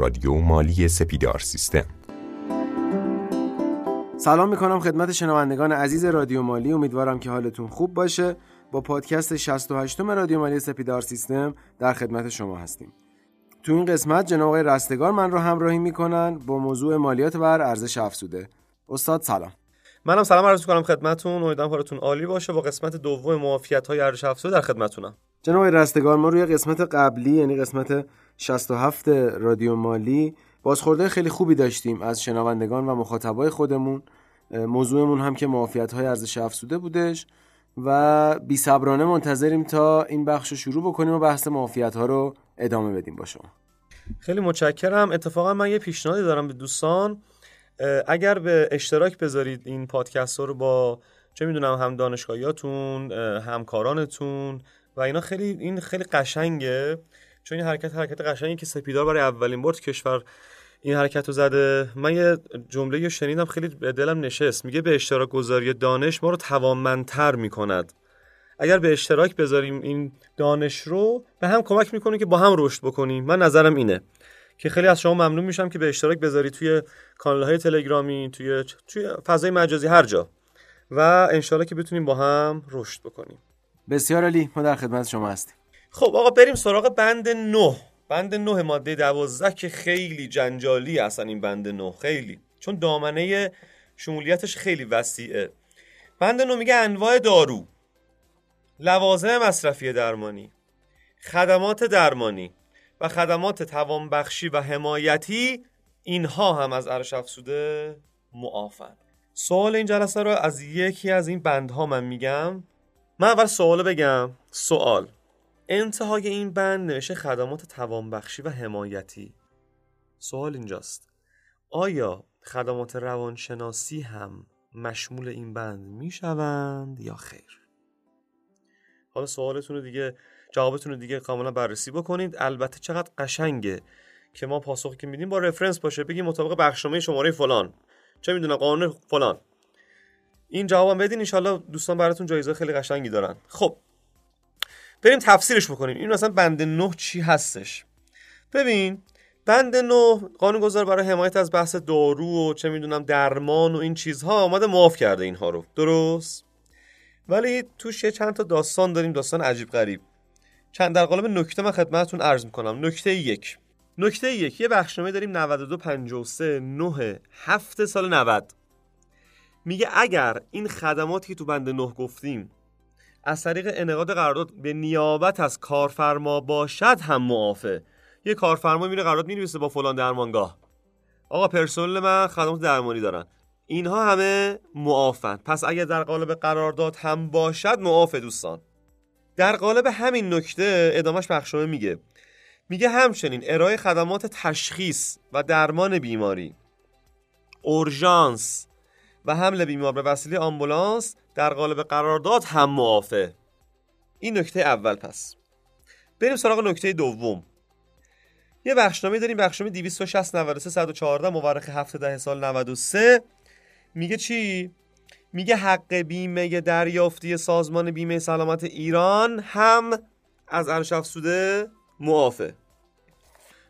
رادیو مالی سپیدار سیستم. سلام می‌کنم خدمت شنوندگان عزیز رادیو مالی. امیدوارم که حالتون خوب باشه. با پادکست 68 رادیو مالی سپیدار سیستم در خدمت شما هستیم. تو این قسمت جناب آقای رستگار من رو همراهی می‌کنن با موضوع مالیات بر ارزش افزوده. استاد سلام. منم سلام عرض کنم خدمتتون امیدوارم حالتون عالی باشه. با قسمت دوم معافیت های ارزش افزوده در خدمتتونم جناب رستگار ما روی قسمت قبلی یعنی قسمت 67 رادیو مالی بازخورده خیلی خوبی داشتیم از شنوندگان و مخاطبای خودمون. موضوعمون هم که معافیت های ارزش افزوده بودش و بی صبرانه منتظریم تا این بخش رو شروع بکنیم و بحث معافیت ها رو ادامه بدیم با شما. خیلی متشکرم. اتفاقا من یه پیشنهادی دارم به دوستان. اگر به اشتراک بذارید این پادکست ها رو با چه می‌دونم هم دانشگاهیاتون همکارانتون و اینا خیلی این خیلی قشنگه چون این حرکت حرکت قشنگی که سپیدار برای اولین بار کشور این حرکت رو زده. من یه جمله شنیدم خیلی به دلم نشست. میگه به اشتراک گذاری دانش ما رو توانمندتر می‌کند. اگر به اشتراک بذاریم این دانش رو به هم کمک می‌کنه که با هم رشد بکنیم. من نظرم اینه که خیلی از شما ممنون میشم که به اشتراک بذارید توی کانال های تلگرامی توی توی فضای مجازی هر جا. و انشالله که بتونیم با هم رشد بکنیم. بسیار علی ما در خدمت شما هستیم. خب آقا بریم سراغ بند 9 بند 9 ماده 12 که خیلی جنجالی اصلا این بند 9 خیلی. چون دامنه شمولیتش خیلی وسیعه. بند 9 میگه انواع دارو. لوازم مصرفی درمانی خدمات درمانی و خدمات توانبخشی و حمایتی. اینها هم از ارش افسوده معافن. سوال این جلسه رو از یکی از این بندها من میگم. من اول سوال بگم. سوال. انتهای این بند نوشته خدمات توانبخشی و حمایتی. سوال اینجاست. آیا خدمات روانشناسی هم مشمول این بند می‌شوند یا خیر؟ حالا سوالتون رو دیگه جوابتون رو دیگه کاملا بررسی بکنید. البته چقدر قشنگه که ما پاسخی که میدیم با رفرنس باشه. بگیم مطابق بخشنامه شماره فلان. چه می‌دونم قانون فلان. این جوابم بدین انشالله دوستان براتون جایزه خیلی قشنگی دارن. خب بریم تفسیرش بکنیم. این مثلا بند نه چی هستش؟ ببین بند نه قانون گذار برای حمایت از بحث دارو و چه می‌دونم درمان و این چیزها آمده معاف کرده اینها رو. درست؟ ولی توش یه چند تا داستان داریم داستان عجیب غریب. چند در قالب نکته من خدمتتون عرض می‌کنم. نکته یک. نکته یک یه بخشنامه داریم 92 53 9 7 سال 90 میگه اگر این خدماتی که تو بند 9 گفتیم از طریق انعقاد قرارداد به نیابت از کارفرما باشد هم معافه. یه کارفرما میره قرارداد می‌نویسه با فلان درمانگاه. آقا پرسنل من خدمات درمانی دارن. اینها همه معافن. پس اگر در قالب قرارداد هم باشد معافه دوستان. در قالب همین نکته ادامش بخشنامه میگه. میگه همچنین ارائه خدمات تشخیص و درمان بیماری اورژانس حمل بیمار به وسیله آمبولانس در قالب قرارداد هم معافه این نکته اول پس. بریم سراغ نکته دوم. یه بخشنامه داریم بخشنامه 260 93 114 مورخ 7 ده سال 93 میگه چی؟ میگه حق بیمه دریافتی سازمان بیمه سلامت ایران هم از ارش افسوده معافه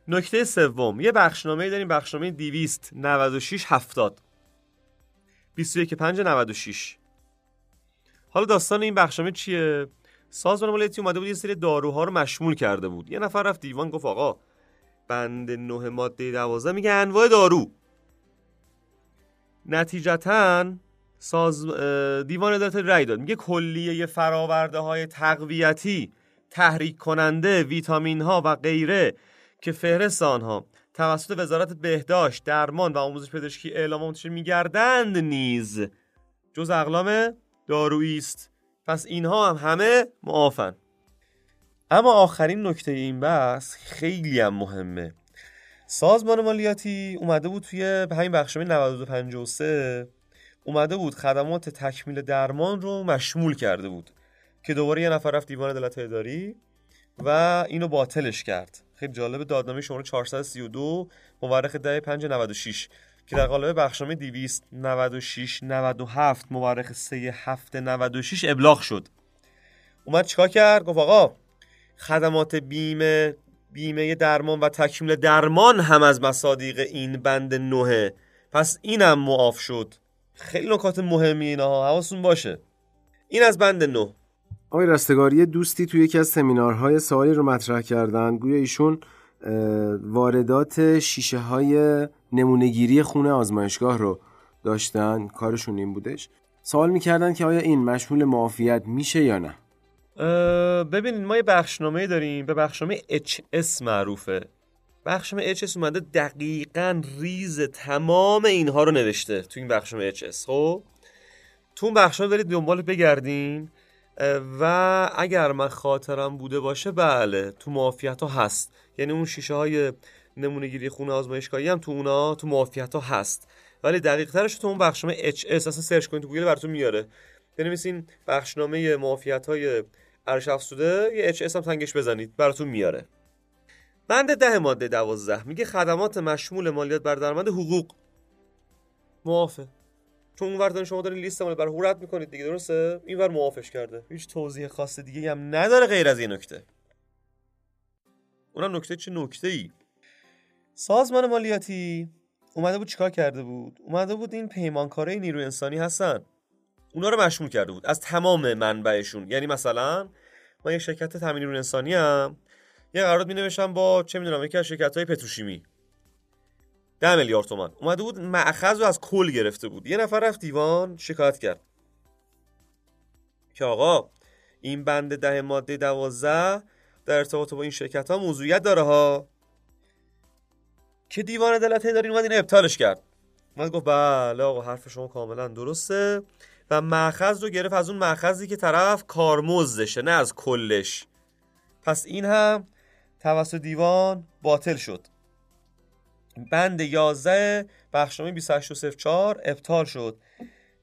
نکته سوم. یه بخشنامه داریم بخشنامه 296 70 21 5 96 حالا داستان این بخشنامه چیه؟ سازمان مالیاتی اومده بود یه سری داروها رو مشمول کرده بود. یه نفر رفت دیوان گفت آقا بند 9 ماده 12 میگه انواع دارو. نتیجتا ساز دیوان عدالت رأی داد. میگه کلیه فراورده های تقویتی تحریک کننده ویتامین ها و غیره که فهرست آنها توسط وزارت بهداشت درمان و آموزش پزشکی اعلام منتشر میگردند نیز. جز اقلام دارویی است. پس اینها هم همه معافن. اما آخرین نکته این بحث خیلی هم مهمه. سازمان مالیاتی اومده بود توی همین بخشنامه 9253 اومده بود خدمات تکمیل درمان رو مشمول کرده بود که دوباره یه نفر رفت دیوان عدالت اداری و اینو باطلش کرد. خیلی جالب دادنامه شماره 432 مورخ 10 5 96 که در قالب بخشنامه 296 97 مورخ 3 7 96 ابلاغ شد. اومد چیکار کرد؟ گفت آقا خدمات بیمه بیمه درمان و تکمیل درمان هم از مصادیق این بند نوه. پس اینم معاف شد. خیلی نکات مهمی اینا حواستون باشه. این از بند نو آقای رستگاری دوستی توی یکی از سمینارهای سوالی رو مطرح کردن. گویا ایشون واردات شیشه های نمونهگیری خونه آزمایشگاه رو داشتن. کارشون این بودش. سوال می‌کردن که آیا این مشمول معافیت میشه یا نه؟ ببینید ما یه بخشنامه داریم به بخشنامه HS معروفه. بخشنامه HS اومده دقیقا ریز تمام اینها رو نوشته تو این بخشنامه HS خب؟ تو اون بخشنامه برید دنبال بگردین. و اگر من خاطرم بوده باشه بله تو معافیت ها هست. یعنی اون شیشه های نمونه گیری خون آزمایشگاهی هم تو اونا تو معافیت ها هست. ولی دقیق ترش تو اون بخشنامه HS اصلا search کنید تو گوگل براتون میاره. بنویسین بخشنامه معافیت های ارش افسوده یه HS هم تنگش بزنید براتون میاره. بند ده ماده دوازده. میگه خدمات مشمول مالیات بر درآمد حقوق. معافه چون اون ور شما دارین لیست مالیات بر حقوق رد می‌کنید دیگه درسته؟ این ور معافش کرده. هیچ توضیح خاص دیگه هم نداره غیر از این نکته. اونم نکته چه نکته ای سازمان مالیاتی اومده بود چیکار کرده بود؟ اومده بود این پیمانکارای نیروی انسانی هستن. اونا رو مشمول کرده بود. از تمام منبعشون. یعنی مثلا من یه شرکت تامین نیروی انسانی هم یه قرارداد می با چه می‌دونم یکی از شرکت های پتروشیمی. ده میلیارد تومن اومده بود معخذ رو از کل گرفته بود. یه نفر رفت دیوان شکایت کرد. که آقا این بند ده ماده دوازده در ارتباط با این شرکت ها موضوعیت داره ها. که دیوان عدالت دارین اومد این ابطالش کرد. من گفت بله آقا حرف شما کاملا درسته. و مأخذ رو گرفت از اون مأخذی که طرف کارمزدشه نه از کلش. پس این هم توسط دیوان باطل شد. بند 11 بخشنامه 2804 ابطال شد.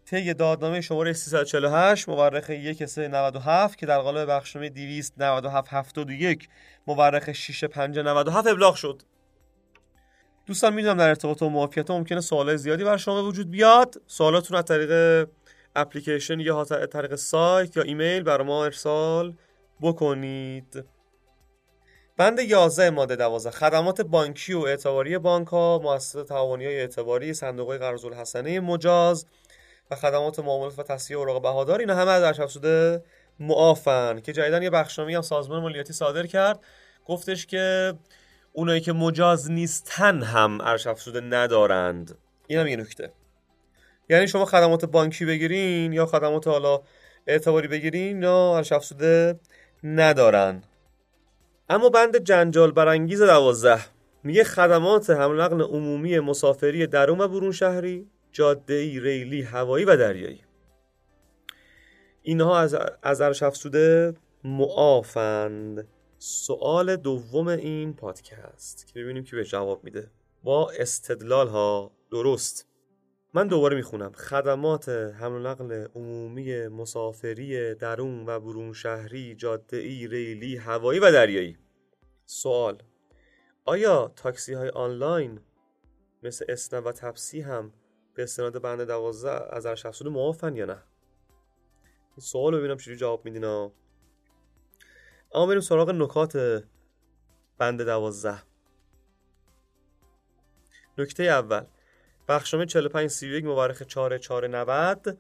طی دادنامه شماره 348 مورخ 1 که در قالب بخشنامه 297 71 مورخ 6 ابلاغ شد. دوستان می‌دونم در ارتباط با معافیت ممکنه سوال زیادی بر شما وجود بیاد. سوالاتون از طریق اپلیکیشن یا طریق سایت یا ایمیل بر ما ارسال بکنید. بند 11 ماده 12 خدمات بانکی و اعتباری بانک ها مؤسسات تعاونی های اعتباری صندوق های قرض الحسنه مجاز و خدمات معاملات و تصحیح اوراق بهادار. اینا همه از افزوده معافن که جدیدن یه بخشنامه هم سازمان مالیاتی صادر کرد. گفتش که اونایی که مجاز نیستن هم ارش افزوده ندارند. این هم یه نکته. یعنی شما خدمات بانکی بگیرین یا خدمات حالا اعتباری بگیرین یا ارش افزوده ندارن. اما بند جنجال برانگیز دوازده. میگه خدمات حمل نقل عمومی مسافری درون و برون شهری جاده ریلی هوایی و دریایی. اینها از از ارش افزوده معافند. سوال دوم این پادکست که ببینیم که به جواب میده. با استدلال ها درست. من دوباره می‌خونم. خدمات حمل و نقل عمومی مسافری درون و برون شهری جاده ای ریلی هوایی و دریایی. سوال آیا تاکسی های آنلاین مثل اسنپ و تپسی هم به استناد بند دوازده از ارشد معافن یا نه؟ سوال رو ببینم چجوری جواب میدین اما بریم سراغ نکات بند دوازده. نکته اول بخشنامه 45 31 مورخ 4 490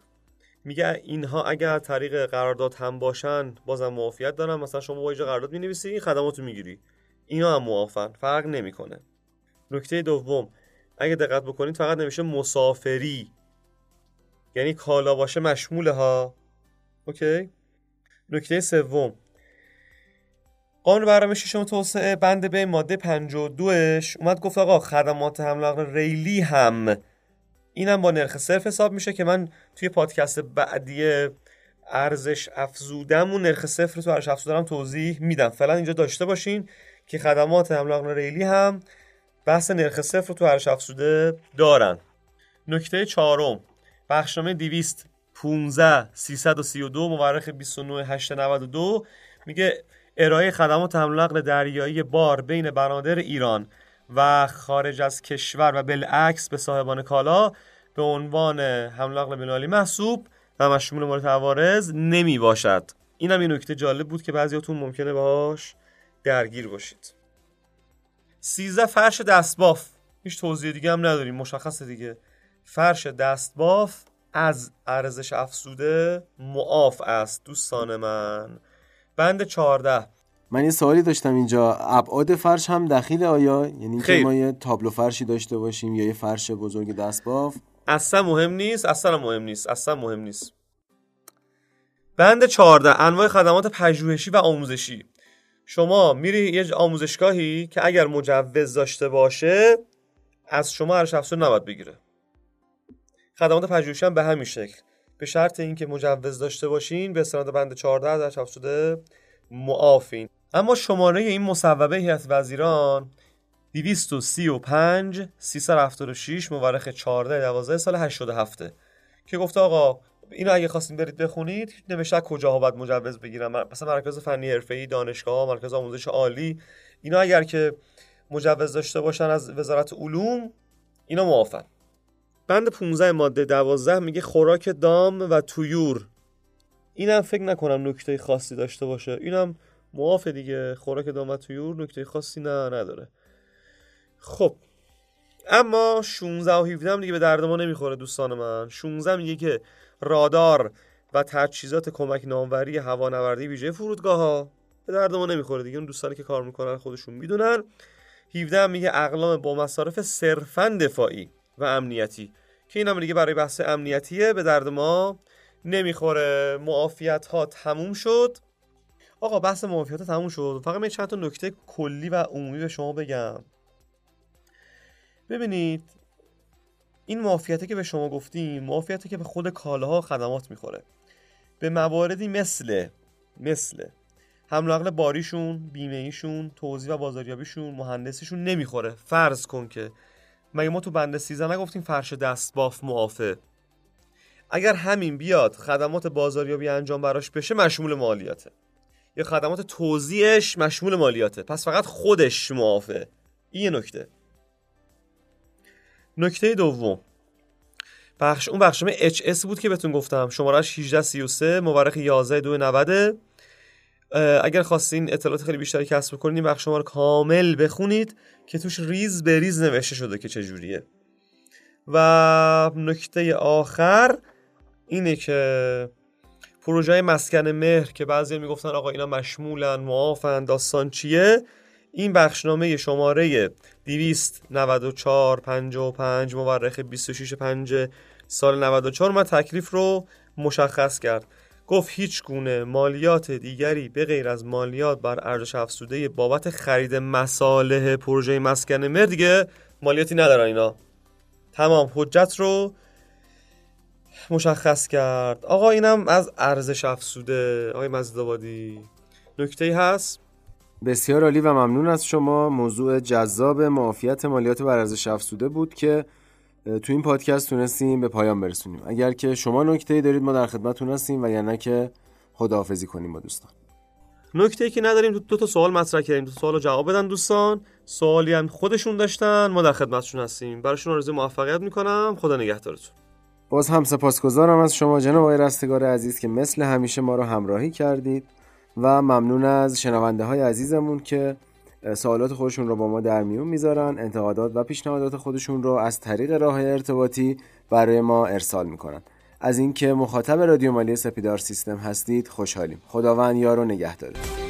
میگه اینها اگر طریق قرارداد هم باشن بازم معافیت دارن. مثلا شما با قرارداد می‌نویسی این خدماتو می‌گیری. اینا هم معافن فرق نمی‌کنه. نکته دوم اگه دقت بکنید فقط نمیشه مسافری. یعنی کالا باشه مشموله ها. اوکی؟ نکته سوم قانون برنامه ششم توسعه بند به ماده 52 ش اومد گفت آقا خدمات حمل ریلی هم. اینم با نرخ صرف حساب میشه که من توی پادکست بعدی ارزش افزودم و نرخ صفر تو ارزش افزودم توضیح میدم. فعلا اینجا داشته باشین که خدمات حمل ریلی هم بحث نرخ صفر تو ارزش افزوده دارن. نکته چهارم بخشنامه 215 332 مورخ 29 892 میگه ارائه خدمات حمل نقل دریایی بار بین بنادر ایران و خارج از کشور و بالعکس به صاحبان کالا به عنوان حمل نقل بین‌المللی محسوب و مشمول عوارض نمی باشد. این هم یه نکته جالب بود که بعضیاتون ممکنه باهاش درگیر باشید. 13 فرش دستباف. هیچ توضیح دیگه هم نداریم مشخصه دیگه. فرش دستباف از ارزش افزوده معاف است دوستان من. بند 14 من یه سوالی داشتم اینجا. ابعاد فرش هم دخیل آیا؟ یعنی که ما یه تابلو فرشی داشته باشیم یا یه فرش بزرگ دستباف اصلا مهم نیست. اصلا مهم نیست. اصلا مهم نیست. بند 14 انواع خدمات پژوهشی و آموزشی. شما میری یه آموزشگاهی که اگر مجوز داشته باشه از شما ارزش افزوده نباید بگیره. خدمات پژوهشی هم به همین شکل. به شرط اینکه مجوز داشته باشین به استناد بند 14 ارزش افزوده معافین. اما شماره این مصوبه هیئت وزیران 235 376 مورخ 14 12 سال 87 که گفته آقا اینو اگه خواستین برید بخونید نوشته کجاها باید مجوز بگیرم؟ مثلا مرکز فنی حرفه‌ای دانشگاه مرکز آموزش عالی. اینا اگر که مجوز داشته باشن از وزارت علوم اینا موافقن بند 15 ماده 12 میگه خوراک دام و تویور. اینم فکر نکنم نکته خاصی داشته باشه. اینم معافه دیگه. خوراک دام و تویور نکته خاصی نه نداره. خب. اما 16 و 17 هم دیگه به درد ما نمی‌خوره دوستان من. 16 میگه که رادار و تجهیزات کمک ناموری هوانوردی ویژه فرودگاه ها به درد ما نمی‌خوره دیگه. اون دوستانی که کار می‌کنن خودشون می‌دونن. 17 میگه اقلام با مصارف صرفا دفاعی. و امنیتی. که این هم دیگه برای بحث امنیتیه به درد ما نمی‌خوره. معافیت ها تموم شد. آقا بحث معافیت ها تموم شد. فقط من چند تا نکته کلی و عمومی به شما بگم. ببینید این معافیتی که به شما گفتیم معافیتی که به خود کالاها خدمات می‌خوره. به مواردی مثل مثل حمل نقل باریشون بیمه ایشون توزیع و بازاریابیشون مهندسیشون نمی‌خوره. فرض کن که مگه ما تو بند 13 نگفتیم فرش دست باف معافه؟ اگر همین بیاد خدمات بازاریابی انجام براش بشه مشمول مالیاته. یا خدمات توزیعش مشمول مالیاته. پس فقط خودش معافه. این نکته. نکته دوم. بخش اون بخشنامه HS بود که بهتون گفتم. شمارش 1833 مورخ 11 90 اگر خواستین اطلاعات خیلی بیشتری کسب کنید این بخش رو کامل بخونید که توش ریز به ریز نوشته شده که چجوریه و نکته آخر اینه که پروژه مسکن مهر که بعضی می‌گفتن آقا اینا مشمولن معافن داستان چیه؟ این بخشنامه شماره 294 55 مورخ 26 5 سال 94 من تکلیف رو مشخص کرد. گفت هیچ گونه مالیات دیگری به غیر از مالیات بر ارزش افزوده بابت خرید مصالح پروژه مسکن مر دیگه مالیاتی ندارن اینا. تمام حجت رو مشخص کرد. آقا اینم از ارزش افزوده. آقای مزدابادی نکته هست؟ بسیار عالی و ممنون از شما. موضوع جذاب معافیت مالیات بر ارزش افزوده بود که تو این پادکست تونستیم به پایان برسونیم. اگر که شما نکته دارید ما در خدمتتون هستیم و یا نه که خداحافظی کنیم با دوستان. نکته ای که نداریم دو تا سوال مطرح کردیم. دو سوال رو جواب بدن دوستان. سوالی هم خودشون داشتن. ما در خدمتشون هستیم. براشون آرزوی موفقیت می‌کنم. خدا نگهدارتون. باز هم سپاسگزارم از شما جناب آقای رستگار عزیز که مثل همیشه ما رو همراهی کردید و ممنون از شنونده های عزیزمون که سوالات خودشون رو با ما در میون می‌ذارن انتقادات و پیشنهادات خودشون رو از طریق راه ارتباطی برای ما ارسال می‌کنن. از اینکه مخاطب رادیو مالی سپیدار سیستم هستید خوشحالیم. خداوند یار و نگهدارتون